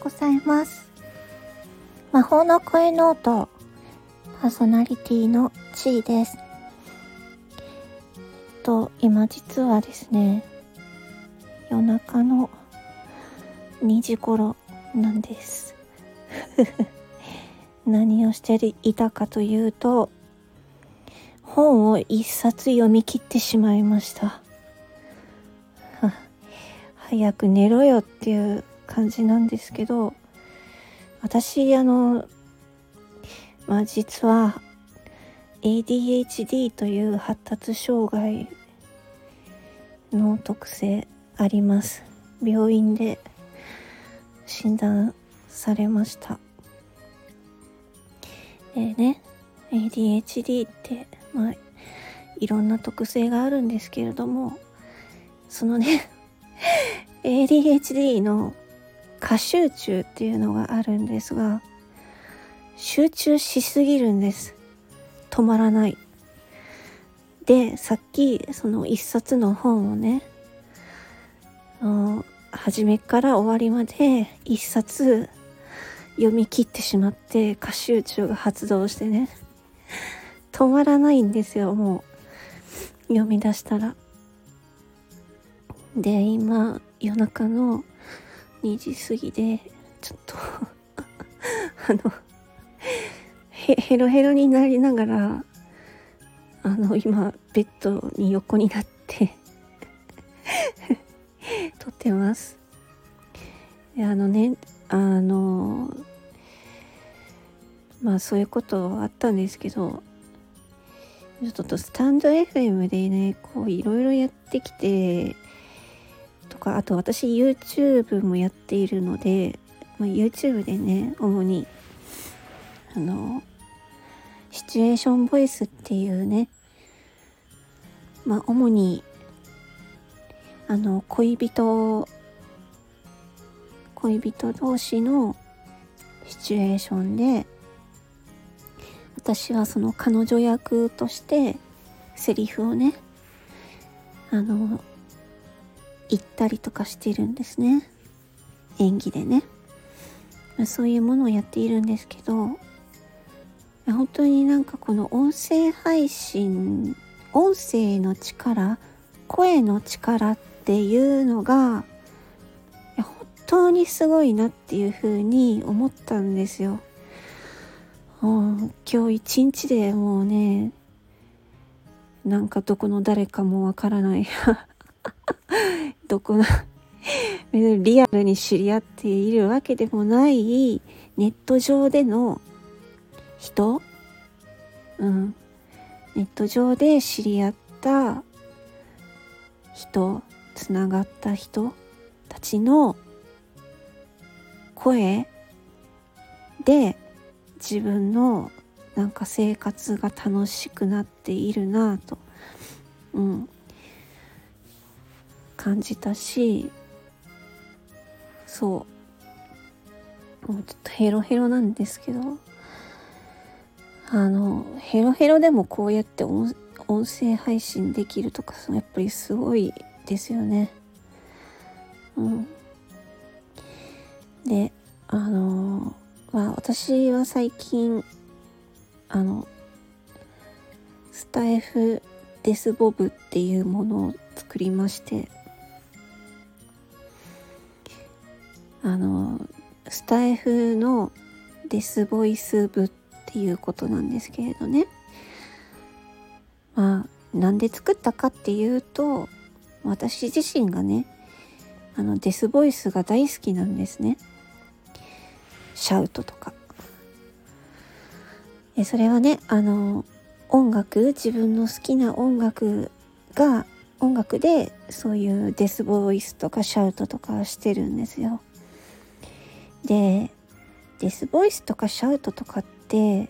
ございます。魔法の声ノート、パーソナリティのちーです。と、今実はですね、夜中の2時頃なんです。何をしていたかというと、本を一冊読み切ってしまいました。早く寝ろよっていう感じなんですけど、私、あの、まあ実は ADHD という発達障害の特性あります。病院で診断されました。でね、ADHD って、まあ、いろんな特性があるんですけれども、そのね、ADHD の過集中っていうのがあるんですが、集中しすぎるんです。止まらない。で、さっき、その一冊の本をね、初めから終わりまで一冊読み切ってしまって、過集中が発動してね、止まらないんですよ、もう。読み出したら。で、今、夜中の2時過ぎで、ちょっと あの、へ、ヘロヘロになりながら、あの、今、ベッドに横になって 撮ってます。あのね、あの、まあそういうことあったんですけど、ちょっとスタンド FM でね、こういろいろやってきて、とか、あと私 YouTube もやっているので、まあ、YouTube でね、主に、あの、シチュエーションボイスっていうね、まあ主に、あの、恋人、恋人同士のシチュエーションで、私はその彼女役としてセリフをね、あの、言ったりとかしてるんですね。演技でね。まあそういうものをやっているんですけど、本当になんかこの音声配信、音声の力、声の力っていうのが、本当にすごいなっていうふうに思ったんですよ。うん今日一日でもうね、なんかどこの誰かもわからない。どこ のリアルに知り合っているわけでもないネット上での人？うん。ネット上で知り合った人、つながった人？たちの声で自分のなんか生活が楽しくなっているなぁと、うん、感じたし、そう、もうちょっとヘロヘロなんですけど、あの、ヘロヘロでもこうやって音声配信できるとか、やっぱりすごいですよね。うん。で、あの、まあ私は最近、あの、スタイフデスボブっていうものを作りまして、あの、スタイフのデスボイス部っていうことなんですけれどね。まあ、なんで作ったかっていうと、私自身がね、あの、デスボイスが大好きなんですね。シャウトとか。でそれはね、あの、音楽、自分の好きな音楽が、音楽でそういうデスボイスとかシャウトとかしてるんですよ。で、デスボイスとかシャウトとかって、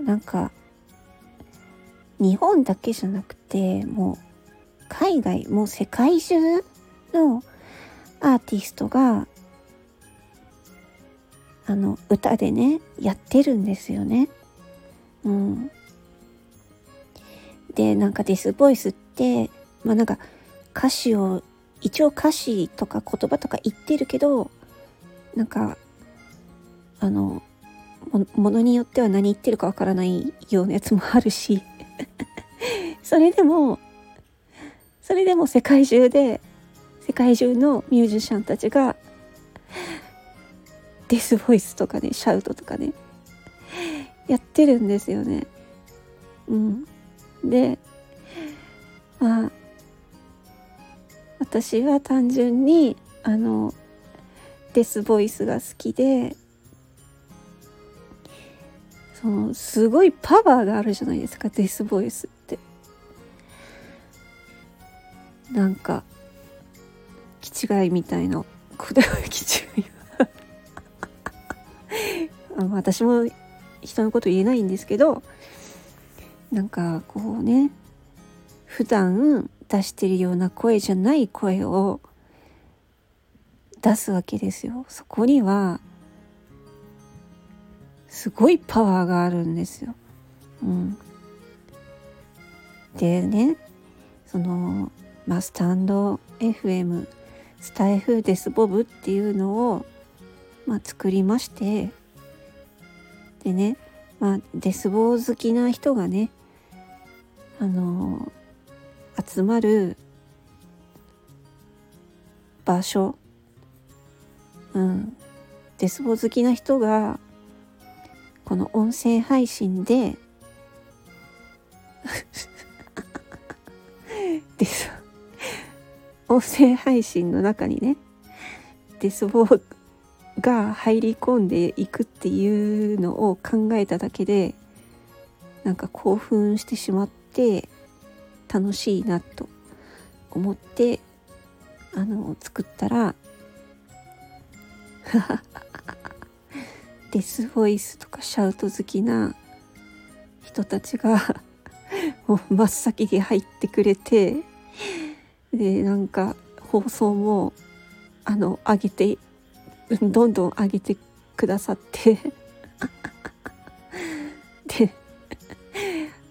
なんか、日本だけじゃなくて、もう、海外、もう世界中のアーティストが、あの、歌でね、やってるんですよね。うん。で、なんかデスボイスって、まあなんか歌詞を、一応歌詞とか言葉とか言ってるけど、なんかあのものによっては何言ってるかわからないようなやつもあるし それでもそれでも世界中で世界中のミュージシャンたちがデスボイスとかねシャウトとかねやってるんですよね。うん、でまあ私は単純にあのデスボイスが好きでそのすごいパワーがあるじゃないですかデスボイスって。なんか気違いみたいなこれは気違い あ私も人のこと言えないんですけどなんかこうね普段出してるような声じゃない声を出すわけですよ。そこにはすごいパワーがあるんですよ。うん、でねその、まあ、スタンド FM スタイフデスボブっていうのを、まあ、作りましてでね、まあ、デスボ好きな人がねあの集まる場所うん、デスボ好きな人がこの音声配信で デス音声配信の中にねデスボが入り込んでいくっていうのを考えただけでなんか興奮してしまって楽しいなと思ってあの作ったら デスボイスとかシャウト好きな人たちが もう真っ先に入ってくれてでなんか放送もあの上げてどんどん上げてくださって で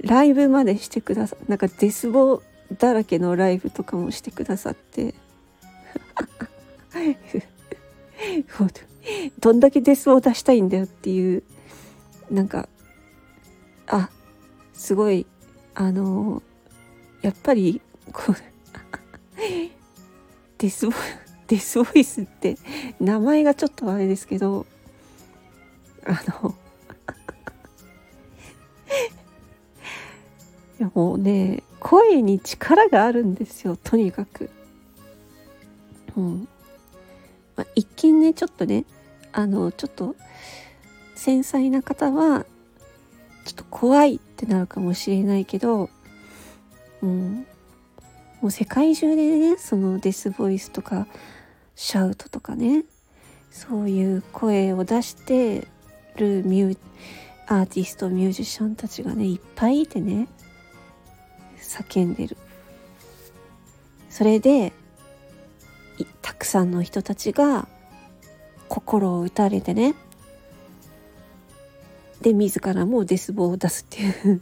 ライブまでしてくださなんかデスボだらけのライブとかもしてくださって。どんだけデスを出したいんだよっていうなんかあすごいあのやっぱりこう デスボデスボイスって名前がちょっとあれですけどあの いやもうね声に力があるんですよとにかく。うんまあ、一見ねちょっとねあのちょっと繊細な方はちょっと怖いってなるかもしれないけど、うん、もう世界中でねそのデスボイスとかシャウトとかねそういう声を出してるミュアーティストミュージシャンたちがねいっぱいいてね叫んでる。それでたくさんの人たちが心を打たれてね。で自らもデスボを出すっていう、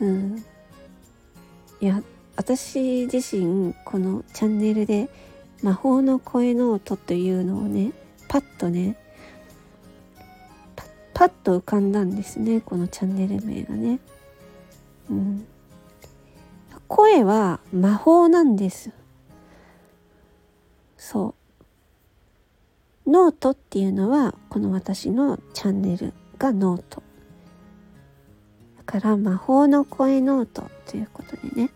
いや私自身このチャンネルで「魔法の声ノート」というのをねパッとねパッと浮かんだんですねこのチャンネル名がね。うん、声は魔法なんですそう。ノートっていうのはこの私のチャンネルがノート。だから魔法の声ノートということでね。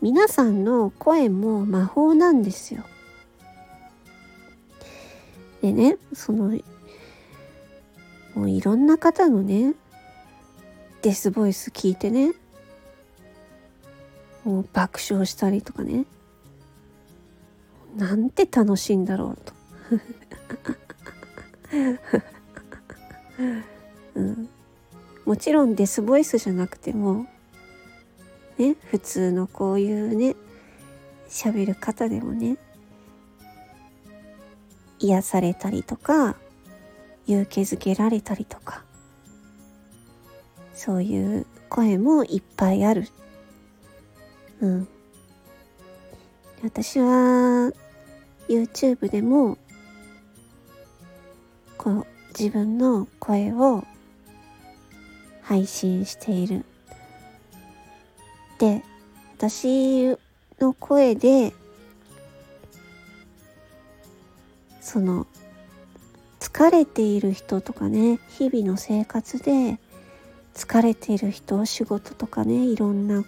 皆さんの声も魔法なんですよ。でねそのもういろんな方のねデスボイス聞いてねもう爆笑したりとかね。なんて楽しいんだろうと、うん、もちろんデスボイスじゃなくてもね普通のこういうね喋る方でもね癒されたりとか勇気づけられたりとかそういう声もいっぱいある。うん。私は YouTube でもこう自分の声を配信している。で、私の声でその疲れている人とかね日々の生活で疲れている人仕事とかねいろんな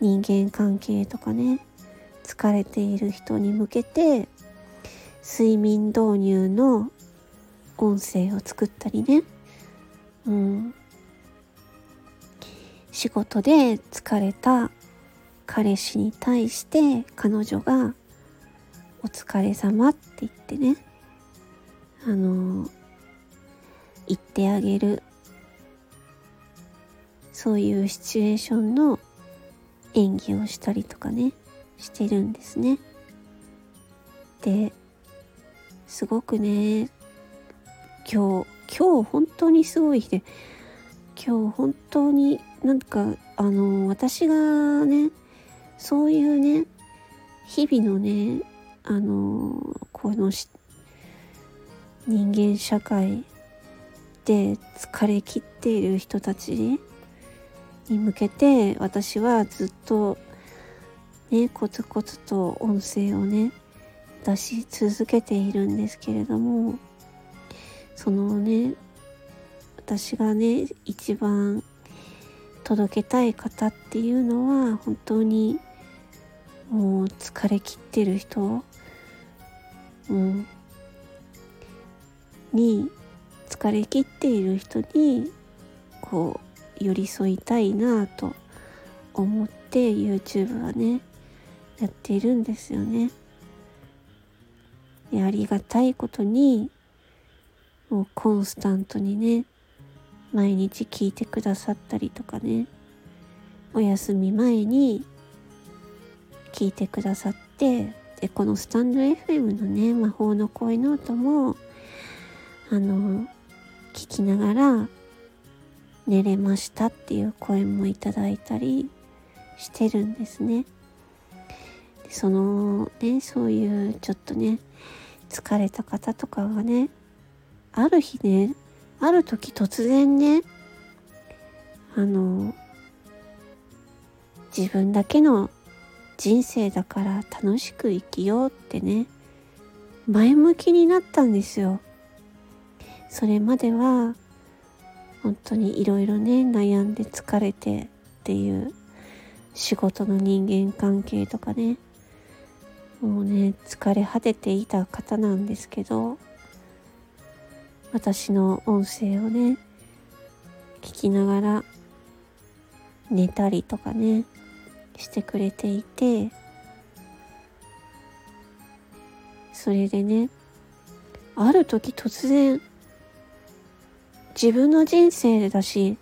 人間関係とかね疲れている人に向けて睡眠導入の音声を作ったりね、うん、仕事で疲れた彼氏に対して彼女が「お疲れ様」って言ってねあの言ってあげる。そういうシチュエーションの演技をしたりとかね。してるんですね。ですごくね今日今日本当にすごい日で今日本当になんかあの私がねそういうね日々のねあのこの人間社会で疲れ切っている人たちに向けて私はずっとねコツコツと音声をね出し続けているんですけれどもそのね私がね一番届けたい方っていうのは本当にもう疲れ切ってる人、うん、に疲れ切っている人にこう寄り添いたいなと思って YouTube はねやっているんですよね。ありがたいことにもうコンスタントにね毎日聞いてくださったりとかねお休み前に聞いてくださってでこのスタンド FM のね魔法の声ノートもあの聞きながら寝れましたっていう声もいただいたりしてるんですね。そのねそういうちょっとね疲れた方とかがねある日ねある時突然ねあの自分だけの人生だから楽しく生きようってね前向きになったんですよ。それまでは本当にいろいろね悩んで疲れてっていう仕事の人間関係とかねもうね疲れ果てていた方なんですけど私の音声をね聞きながら寝たりとかねしてくれていてそれでねある時突然自分の人生だし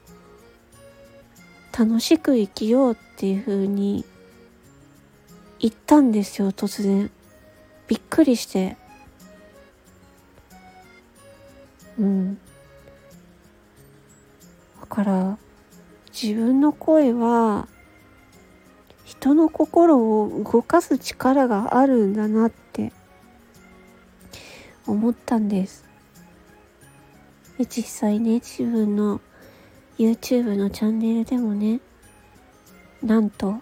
楽しく生きようっていう風に言ったんですよ突然。びっくりして。うん。だから自分の声は人の心を動かす力があるんだなって思ったんです。で実際ね自分の YouTube のチャンネルでもねなんと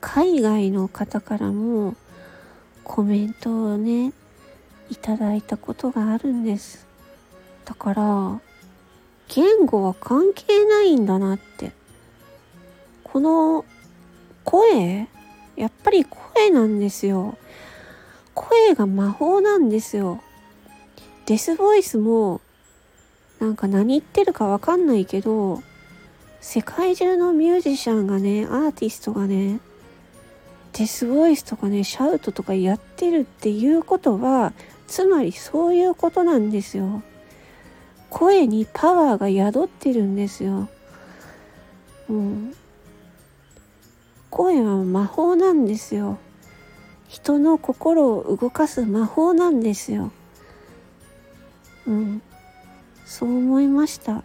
海外の方からもコメントをねいただいたことがあるんです。だから言語は関係ないんだなって。この声やっぱり声なんですよ。声が魔法なんですよ。デスボイスもなんか何言ってるかわかんないけど世界中のミュージシャンがねアーティストがねデスボイスとかねシャウトとかやってるっていうことはつまりそういうことなんですよ声にパワーが宿ってるんですよ。うん。声は魔法なんですよ。人の心を動かす魔法なんですよ。うん。そう思いました。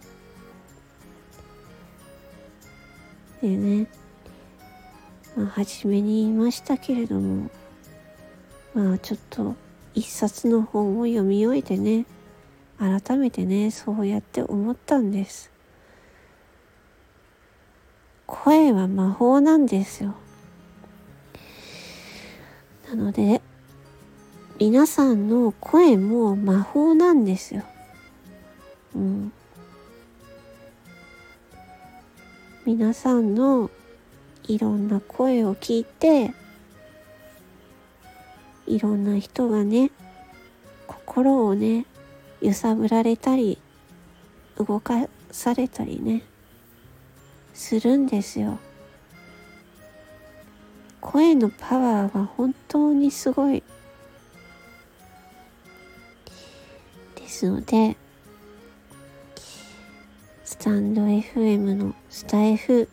でね、まあ、初めに言いましたけれども、まあちょっと一冊の本を読み終えてね改めてねそうやって思ったんです。声は魔法なんですよ。なので皆さんの声も魔法なんですよ。うん。皆さんのいろんな声を聞いていろんな人がね心をね揺さぶられたり動かされたりねするんですよ。声のパワーは本当にすごい。ですのでスタンド FM のスタ F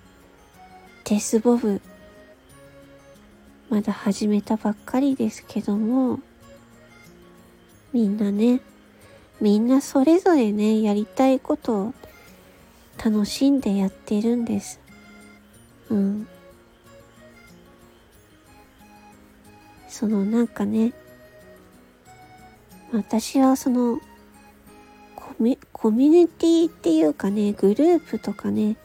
デスボブ。まだ始めたばっかりですけども。みんなね。みんなそれぞれねやりたいことを楽しんでやってるんです。うん。そのなんかね。私はそのコミコミュニティっていうかねグループとかね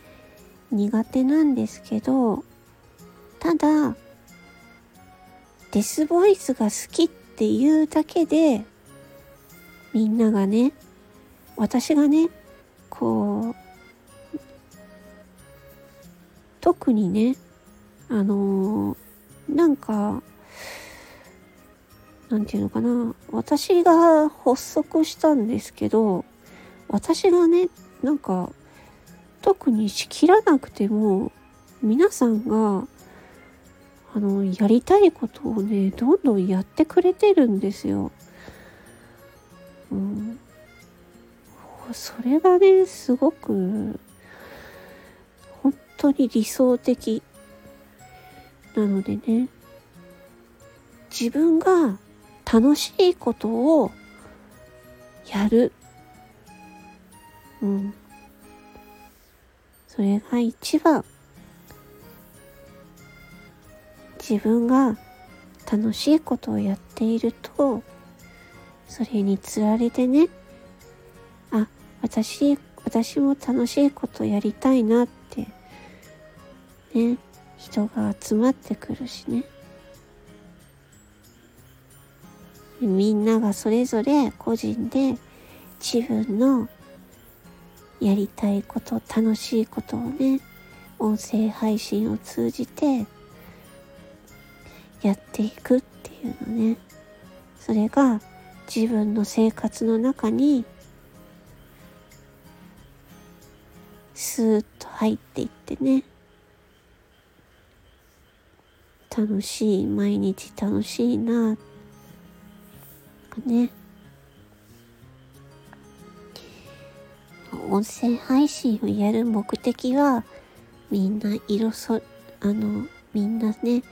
苦手なんですけどただデスボイスが好きっていうだけでみんながね私がねこう特にねあのー、なんかなんていうのかな私が発足したんですけど私がねなんか特に仕切らなくても皆さんがあのやりたいことをねどんどんやってくれてるんですよ。うん、それがねすごく本当に理想的なのでね自分が楽しいことをやる。うん。それが一番。自分が楽しいことをやっていると、それにつられてね、あ、私、私も楽しいことやりたいなって、ね、人が集まってくるしね。みんながそれぞれ個人で自分のやりたいこと、楽しいことをね、音声配信を通じてやっていくっていうのね。それが自分の生活の中にスーッと入っていってね。楽しい、毎日楽しいなってかね。音声配信をやる目的は、みんな色そ、あの、みんなね、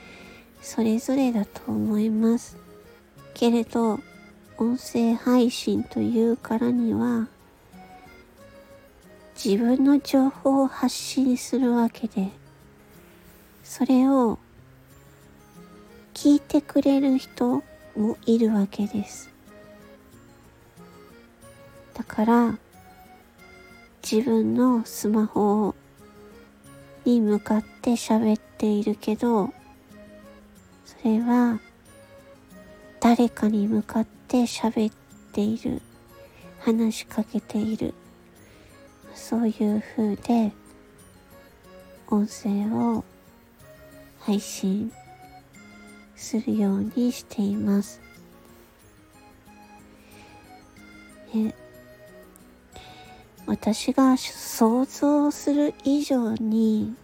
それぞれだと思います。けれど、音声配信というからには、自分の情報を発信するわけで、それを聞いてくれる人もいるわけです。だから自分のスマホに向かって喋っているけどそれは誰かに向かって喋っている話しかけているそういう風で音声を配信するようにしています。え私が想像する以上に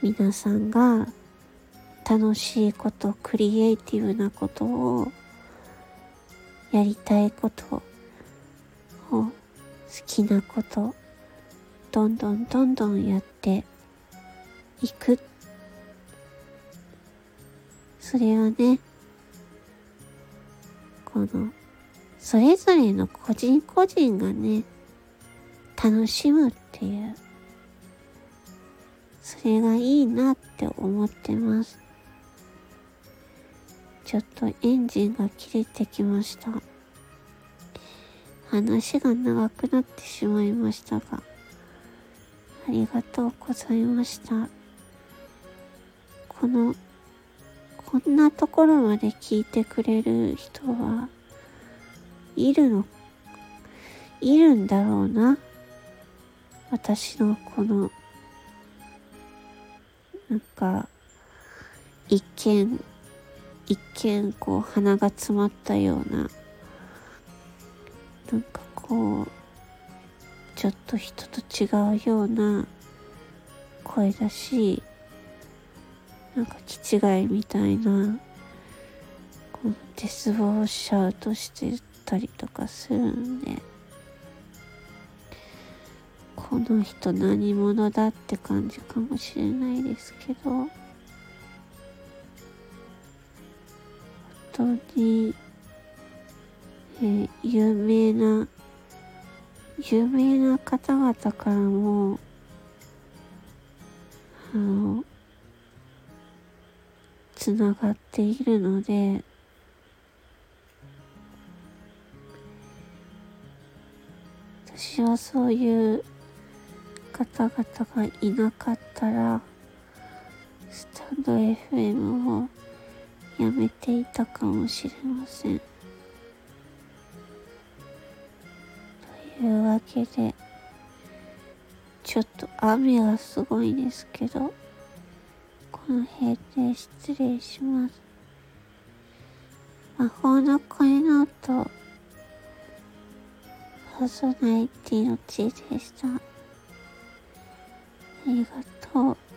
皆さんが楽しいこと、クリエイティブなことをやりたいことを好きなことどんどんどんどんやっていく。それはねこのそれぞれの個人個人がね、楽しむっていう、それがいいなって思ってます。ちょっとエンジンが切れてきました。話が長くなってしまいましたが、ありがとうございました。この、こんなところまで聞いてくれる人はいるの、いるんだろうな。私のこの、なんか、一見、一見こう鼻が詰まったようななんかこうちょっと人と違うような声だしなんか気違いみたいなこう絶望シャウトしてるたりとかするんでこの人何者だって感じかもしれないですけど本当にえー、有名な、有名な方々からも、あの、つながっているので、私はそういう方々がいなかったら、スタンド FM をやめていたかもしれません。というわけで、ちょっと雨がすごいですけど、この辺で失礼します。魔法の声の音、ーソナリティの地でした。ありがとう。